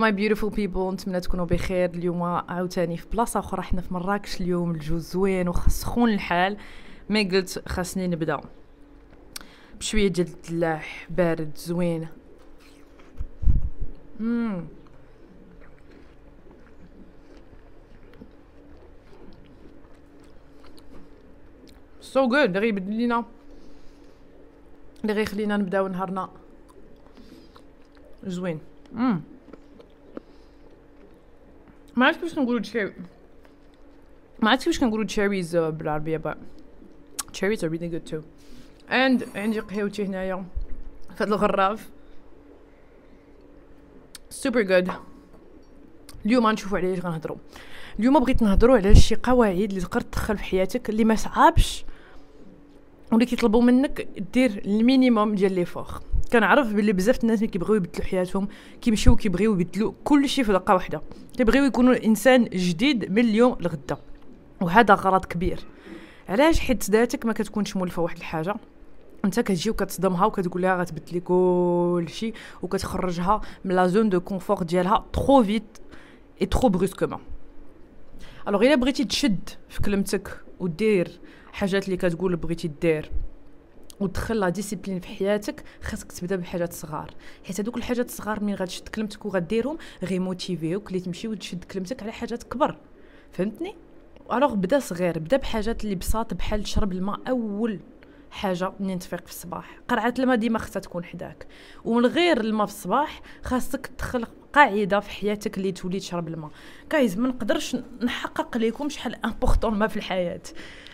ماي بيوتيفول بيبل نتمنى تكونوا بخير. اليوم عاوتاني في بلاصة أخرى حنا في مراكش اليوم الجو زوين وسخون الحال. mais قلت خاصني نبدأ. بشوية ديال الدلاح بارد زوين. مم. so good اللي غيبدل لينا. اللي غيخلينا نبداو نهارنا زوين. مم. ما عرفت كيفاش كنقولوا cherry ما عرفت كيفاش كنقولوا cherries بالعربية but cherries are really good too. And عندي قهوتي هنايا في هاد الغراف super good. اليوم غنشوفوا على إيش غنهضروا اليوم بغيت نهضروا على شي قواعد اللي تقدر تدخل في حياتك اللي ما صعابش واللي كيطلبوا منك دير ال minimum ديال les efforts كنعرف بلي بزاف الناس اللي كيبغيو يبدلوا حياتهم كيمشيو كيبغيو يبدلوا كل شيء في دقة واحدة كيبغيو يكونوا إنسان جديد من اليوم لغدا وهذا غلط كبير. علاش؟ حيت ذاتك ما كتكونش مولفة واحد الحاجة. أنت كتجي وكتصدمها وكتقول لها غتبدلي كل شيء وكتخرجها من la zone de confort ديالها trop vite et trop brusquement Alors إلا بغيتي تشد في كلمتك ودير حاجات اللي كتقول بغيتي دير ودخل la discipline في حياتك خاصك تبدا بحاجات صغار. حيت هذوك الحاجات الصغار ملي غتشد كلمتك وغديرهم غي motiviوك اللي تمشي وتشد كلمتك على حاجات كبر. فهمتني؟ Alors بدا صغير بدا بحاجات اللي بساط بحال تشرب الماء أول حاجة منين تفيق في الصباح. قرعه الماء ديما خصها تكون حداك. ومن غير الماء في الصباح خاصك تخلق قاعدة في حياتك اللي تولي تشرب الماء. Guys ما نقدرش نحقق لكم شحال important الماء في الحياة.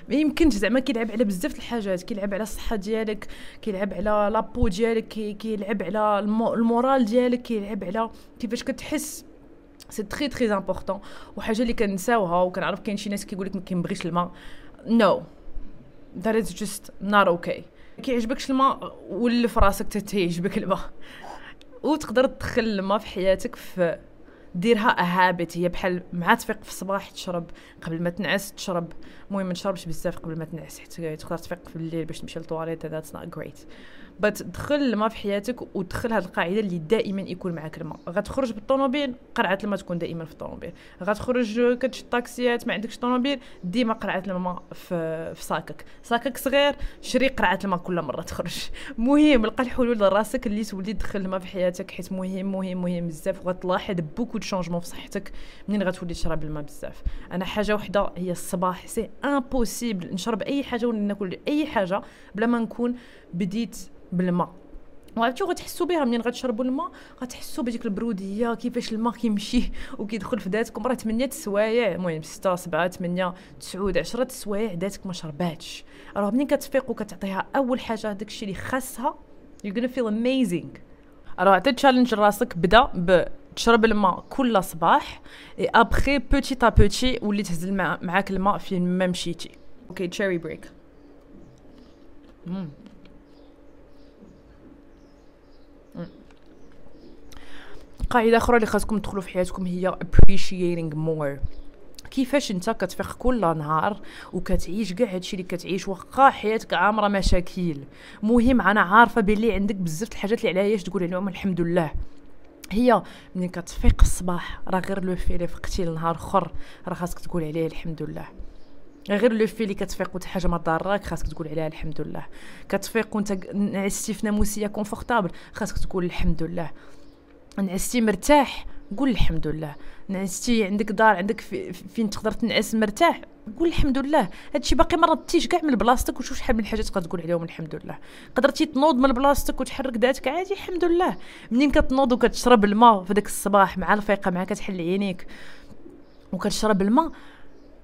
ما يمكنش زعما كيلعب على بزاف الحاجات كيلعب على الصحة ديالك كيلعب على la peau ديالك كيلعب على ال moral ديالك كيلعب على كيفاش كتحس. c'est très très important وحاجة اللي كنساوها وكنعرف كاين شي ناس كيقول لك ما كيبغيش الماء. No that is just not okay كيعجبكش الماء ولف راسك تيعجبك الماء. وتقدر تدخل الماء في حياتك في ديرها habit هي بحال مع تفيق في الصباح تشرب قبل ما تنعس تشرب المهم ما تشربش بزاف قبل ما تنعس حيت تقدر تفيق في الليل باش تمشي للطواليت that's not great but دخل الماء في حياتك ودخل هذه القاعدة اللي دائما يكون معك الماء. غتخرج بالطوموبيل قرعة الماء تكون دائما في الطوموبيل. غتخرج كتشد طاكسيات ما عندكش طوموبيل ديما قرعة الماء في في صاكك صاكك صغير شري قرعة الماء كل مرة تخرج. مهم لقى الحلول لراسك اللي تولي تدخل الماء في حياتك حيت مهم مهم مهم بزاف وغتلاحظ beaucoup de changements في صحتك منين غتولي تشرب الماء بزاف. أنا حاجة وحدة هي الصباح c'est impossible نشرب أي حاجة ولا ناكل أي حاجة بلا ما نكون بديت بالماء. وعرفتو غتحسوا بها منين غتشربوا الماء؟ غتحسوا بديك البرودية كيفاش الماء كيمشي وكيدخل في ذاتكم. راه 8 سوايع المهم 6 7 8 9 10 سوايع ذاتك ما شرباتش. راه منين كتفيق وكتعطيها أول حاجة داكشي اللي خاصها you're gonna feel amazing. راه عطيت challenge لراسك بدا ب تشرب الماء كل صباح et après petit à petit ولي تهز معاك الماء فين ما مشيتي okay تشيري بريك قاعدة أخرى اللي خاصكم تدخلوا في حياتكم هي appreciating more. كيفاش أنت كتفيق كل نهار وكتعيش كاع هادشي اللي كتعيش واخا حياتك عامرة مشاكل؟ مهم أنا عارفة بلي عندك بزاف الحاجات اللي عليهاش تقول عليهم الحمد لله. هي ملي كتفيق الصباح راه غير لو في اللي فقتي لنهار أخر راه خاصك تقول عليه الحمد لله. غير لو في اللي كتفيق وانت حاجة ما ضارك خاصك تقول عليها الحمد لله. كتفيق وانت نعستي في ناموسيه كونفورتابل خاصك تقول الحمد لله. نعستي مرتاح قول الحمد لله. نعستي عندك دار عندك فين تقدر تنعس مرتاح قول الحمد لله. هادشي باقي ما ردتيش كاع من بلاصتك وشوف شحال من حاجات تقدر تقول عليهم الحمد لله. قدرتي تنوض من بلاصتك وتحرك ذاتك عادي الحمد لله. منين كتنوض وكتشرب الماء في داك الصباح مع الفيقة مع كتحل عينيك وكتشرب الماء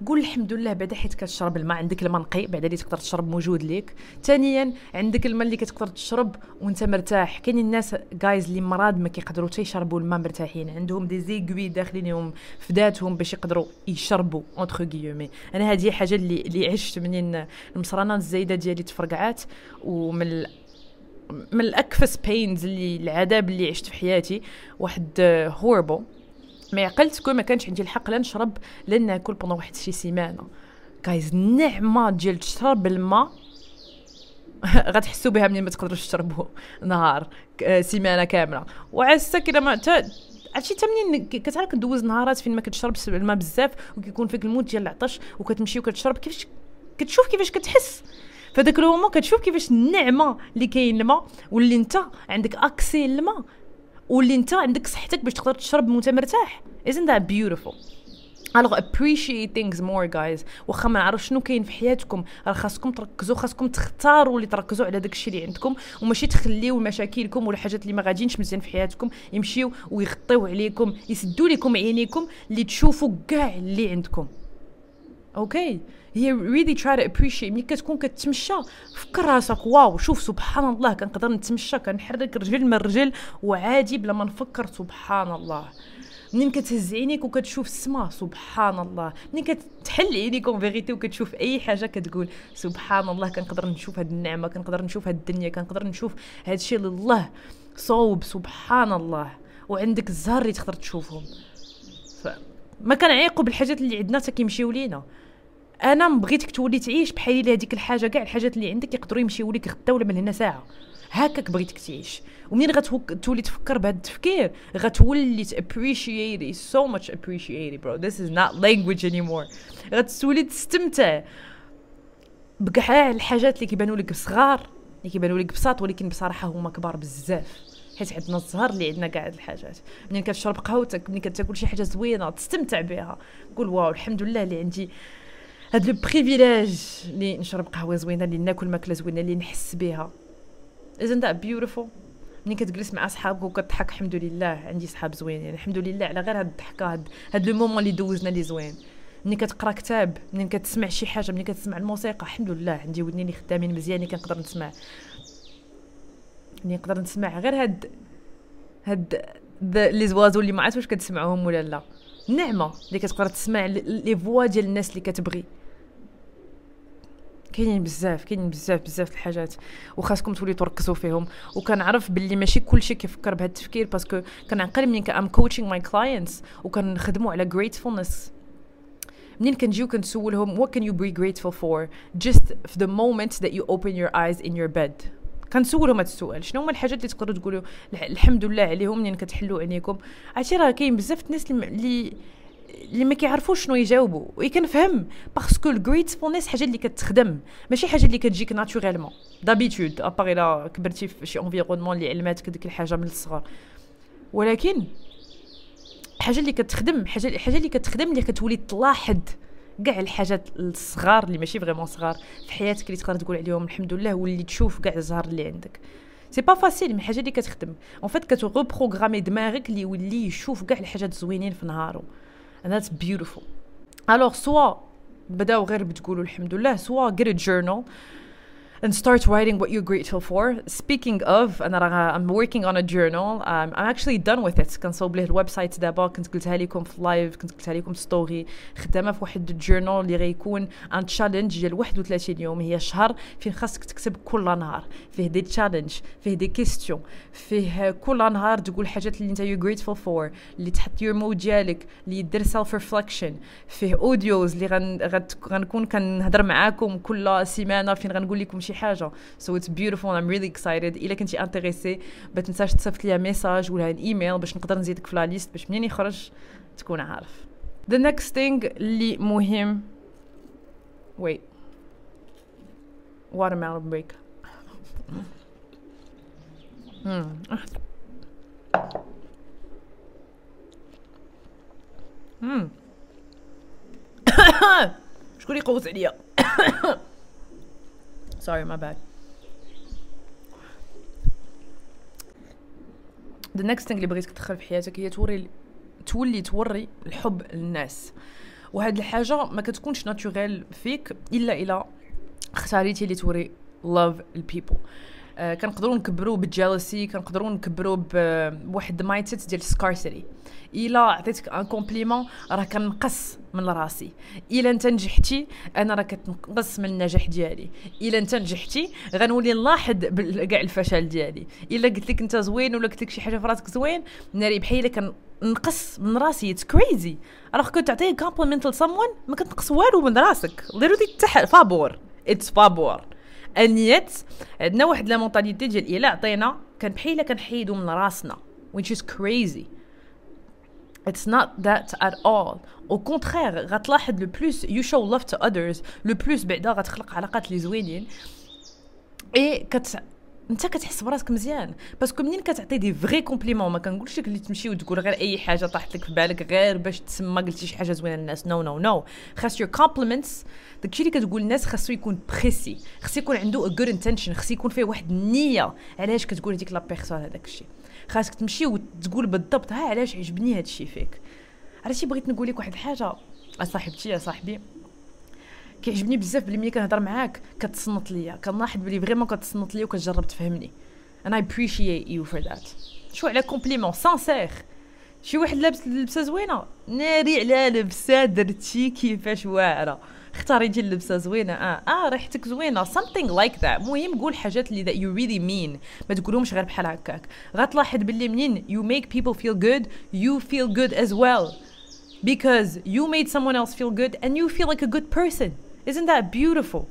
قول الحمد لله بعدا حيت كتشرب الماء عندك الماء نقي بعدا اللي تقدر تشرب موجود ليك. ثانيا عندك الماء اللي كتقدر تشرب وانت مرتاح. كاينين الناس guys اللي مراض ما كيقدروا حتى يشربوا الماء مرتاحين. عندهم des aiguilles داخلينهم في ذاتهم باش يقدروا يشربوا entre guillemets أنا هذه حاجة اللي اللي عشت منين المصرانات الزايدة ديالي تفرقعات ومن من الأكفس pains اللي العذاب اللي عشت في حياتي. واحد horrible ما عقلت ما كانش عندي الحق لا نشرب لا ناكل pendant واحد شي سيمانة. guys النعمه ديال تشرب الماء غتحسوا بها منين ما تقدروش تشربوا نهار سيمانة كاملة. وعساك الا ما عرفتي حتى منين كتعرف كدوز نهارات فين ما كتشربش الماء بزاف وكيكون فيك الموت ديال العطش وكتمشي وكتشرب كيفاش كتشوف كيفاش كتحس. فداك le moment كتشوف كيفاش النعمة اللي كاين الماء واللي انت عندك accès للماء. واللي انت عندك صحتك باش تقدر تشرب وانت مرتاح. Isn't that beautiful? Alors appreciate things more guys. واخا ما نعرف شنو كاين في حياتكم. راه خاصكم تركزوا خاصكم تختاروا اللي تركزوا على داك الشيء اللي عندكم. وماشي تخليو مشاكلكم ولا حاجات اللي ما غاديينش مزيان في حياتكم يمشيو ويغطيو عليكم يسدوا لكم عينيكم اللي تشوفوا كاع اللي عندكم. okay هي really try to appreciate ملي كتكون كتمشى فكر راسك wow شوف سبحان الله كنقدر نتمشى كنحرك رجل من رجل وعادي بلا ما نفكر سبحان الله منين كتهز عينيك وكتشوف السما؟ سبحان الله منين كتحل عينيك en vérité وكتشوف أي حاجة كتقول؟ سبحان الله كنقدر نشوف هاد النعمة كنقدر نشوف هاد الدنيا كنقدر نشوف هاد الشيء اللي الله صوب سبحان الله وعندك الزهر اللي تقدر تشوفهم. ما كنعيقوا بالحاجات اللي عندنا حتى كيمشيو لينا. أنا بغيتك تولي تعيش بحال هذيك الحاجة كاع الحاجات اللي عندك يقدروا يمشيو لك غدا ولا من هنا ساعة. هكاك بغيتك تعيش. ومنين غتولي تفكر بهذا التفكير؟ غتولي appreciate so much appreciate bro. This is not language anymore. غتولي تستمتع بكاع الحاجات اللي كيبانوا لك صغار اللي كيبانوا لك بساط ولكن بصراحة هما كبار بزاف. حيت عندنا الزهر اللي عندنا كاع الحاجات. منين كتشرب قهوتك منين كتاكل شي حاجة زوينة تستمتع بها. قول wow الحمد لله اللي عندي هاد le privilège اللي نشرب قهوة زوينة اللي ناكل ماكلة زوينة اللي نحس بها isn't that beautiful? ملي كتجلس مع صحابك وكتضحك الحمد لله عندي صحاب زوينين. يعني الحمد لله على غير هاد الضحكة هاد, هاد le moment اللي دوزنا اللي زوين. ملي كتقرا كتاب ملي كتسمع شي حاجة ملي كتسمع الموسيقى الحمد لله عندي ودنين اللي خدامين مزيان اللي كنقدر نسمع. اللي نقدر نسمع غير هاد هاد les oiseaux اللي ما عرفت واش كتسمعوهم ولا لا. نعمة اللي كتقدر تسمع les voix ديال الناس اللي كتبغي. كاينين بزاف كاينين بزاف بزاف الحاجات وخاصكم تولي تركزوا فيهم. وكنعرف باللي ماشي كلشي كيفكر بهذا التفكير parce que كنعقل منين I'm coaching my clients وكنخدموا على gratefulness. منين كنجيو كنسولهم what can you be grateful for just the moment that you open your eyes in your bed. كنسولهم هذا السؤال شنو هما الحاجات اللي تقدروا تقولوا الحمد لله عليهم منين كتحلوا عينيكم عرفتي راه كاين بزاف الناس اللي اللي ما كيعرفوش شنو يجاوبوا. وكنفهم parce que ال gratefulness حاجة اللي كتخدم ماشي حاجة اللي كتجيك naturellement d'habitude à part الا كبرتي في شي environnement اللي علماتك ديك الحاجة من الصغر. ولكن حاجة اللي كتخدم حاجة حاجة اللي كتخدم اللي كتولي تلاحظ كاع الحاجات الصغار اللي ماشي vraiment صغار في حياتك اللي تقدر تقول عليهم الحمد لله واللي تشوف كاع الزهر اللي عندك. c'est pas facile mais حاجة اللي كتخدم en fait كت reprogrammer دماغك اللي يولي يشوف كاع الحاجات الزوينين في نهارو. and that's beautiful alors soit بداو غير بتقولوا الحمد لله سوا get a journal And start writing what you're grateful for. Speaking of, and I'm working on a journal. Um, I'm actually done with it. كنصوب ليه الويب دابا. كنت قلتها لكم في live كنت قلتها لكم story خدامة في واحد ال journal اللي غيكون un challenge ديال 31 يوم. هي شهر. فين خاصك تكتب كل نهار. فيه des challenges فيه des questions فيه كل نهار تقول حاجات اللي أنت يو grateful for. اللي تحط your mood ديالك. اللي دير self reflection فيه audios اللي غن... غنكون كنهضر معاكم كل سيمانة. فين غنقول لكم شي حاجة. It's beautiful and I'm really excited. إلا كنتي intéressé ما تنساش تصيفط ليا ميساج ولا ايميل باش نقدر نزيدك في لا ليست باش منين يخرج تكون عارف. The next thing اللي مهم wait. Watermelon break. Hmm. hmm. شكون يقوس عليا؟ Sorry my bad. The next thing اللي بغيتك تدخل في حياتك هي توري تولي توري الحب للناس. وهاد الحاجة ما كتكونش naturelle فيك إلا إلا اختاريتي اللي توري love آه كنقدروا نكبروا بال jealousy كنقدروا نكبروا بواحد ال mindset ديال ال scarcity إلا عطيتك un compliment راه كنقص من راسي. إلا انت نجحتي أنا راه كتنقص من النجاح ديالي. إلا انت نجحتي غنولي نلاحظ كاع الفشل ديالي. إلا قلت لك انت زوين ولا قلت لك شي حاجة في راسك زوين ناري بحال كنقص من راسي it's crazy راه كنت تعطيه compliment ل someone ما كتنقص والو من راسك. ليرودي تحت فابور. it's فابور. النيت عندنا واحد la mentalité ديال إلا عطينا كان بحال كنحيدو من راسنا which is crazy It's not that at all. Au contraire, غتلاحظ le plus you show love to others, le plus بعدا غتخلق علاقات اللي زوينين. اي كت انت كتحس براسك مزيان. parce que منين كتعطي des vrais compliments؟ ما كنقولش لك اللي تمشي وتقول غير أي حاجة طاحت لك في بالك غير باش تسمى قلتي شي حاجة زوينة للناس. no no no خاص your compliments داكشي اللي كتقول للناس خاصو يكون précis خاص يكون عنده a good intention خاص يكون فيه واحد النية. علاش كتقول هذيك la personne هذاك الشيء؟ خاصك تمشي وتقول بالضبط ها علاش عجبني هذا الشيء فيك؟ عرفتي بغيت نقول لك واحد الحاجة؟ أصاحبتي يا صاحبي كيعجبني بزاف بلي ملي كنهضر معاك كتصنت ليا. كنلاحظ بلي vraiment كتصنت ليا وكتجرب تفهمني. I appreciate you for that. شو على compliment sincère شي واحد لابس لبسة زوينة. ناري على لبسة درتي كيفاش واعرة. اختاريتي اللبسه زوينة. آه. آه ريحتك زوينة. Something like that. المهم قول حاجات اللي that you really mean. ما تقولهمش غير بحال هكاك. غتلاحظ باللي منين you make people feel good you feel good as well. Because you made someone else feel good and you feel like a good person. Isn't that beautiful?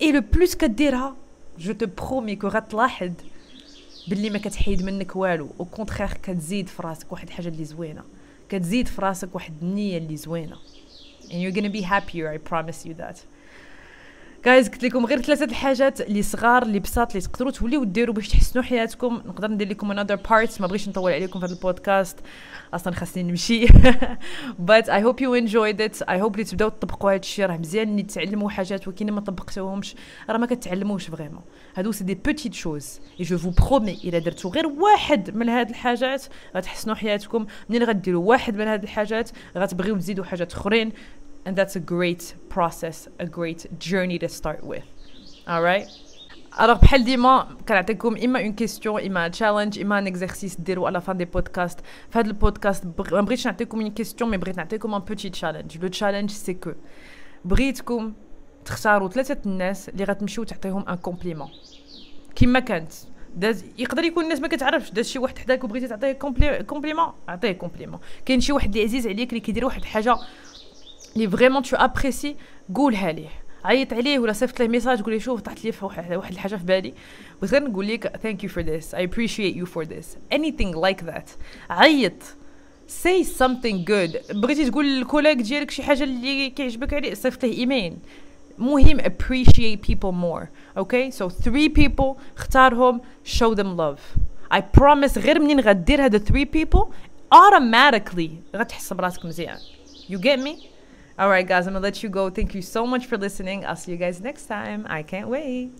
Et le plus كديرها je te promets que غتلاحظ باللي ما كتحيد منك والو au contraire كتزيد في راسك واحد الحاجة اللي زوينه كتزيد في راسك واحد النيه اللي زوينه and you're gonna be happier I promise you that. guys قلت لكم غير ثلاثة الحاجات اللي صغار اللي بساط اللي تقدروا توليو ديروا باش تحسنوا حياتكم. نقدر ندير لكم another part ما بغيتش نطول عليكم في هذا البودكاست. أصلا خاصني نمشي. But I hope you enjoyed it. I hope اللي تبداو تطبقوا هذا الشيء راه مزيان. اني تعلموا حاجات ولكن ما طبقتوهمش راه ما كتعلموش vraiment. هادو c'est des petites choses et je vous promets إلا درتو غير واحد من هاد الحاجات غتحسنوا حياتكم. منين غديروا واحد من هاد الحاجات غتبغيو تزيدوا حاجات أخرين. And that's a great process a great journey to start with all right alors بحال ديما كنعطيكم اما une question اما challenge اما un exercice ديرو à la fin du podcast في هذا البودكاست ما بغيتش نعطيكم une question mais بغيت نعطيكم un petit challenge le challenge c'est que بغيتكم تختاروا ثلاثة الناس اللي غتمشيو تعطيهم un compliment كما كانت داز يقدر يكون الناس ما كتعرفش داز شي واحد حداك وبغيتي تعطيه compliment عطيه compliment كاين شي واحد اللي عزيز عليك اللي كيدير واحد الحاجة اللي vraiment tu apprécies قولها ليه. عيط عليه ولا صيفط له message قول لي شوف طاحت لي واحد الحاجة في بالي. بس غير نقول لك thank you for this I appreciate you for this. Anything like that. عيط. Say something good. بغيتي تقول لل collègue ديالك شي حاجة اللي كيعجبك عليه صيفط له إيميل. مهم appreciate people more okay so three people اختارهم show them love. I promise غير منين غدير هاد three people automatically غتحس براسك مزيان. You get me? All right, guys, I'm gonna let you go. Thank you so much for listening. I'll see you guys next time. I can't wait.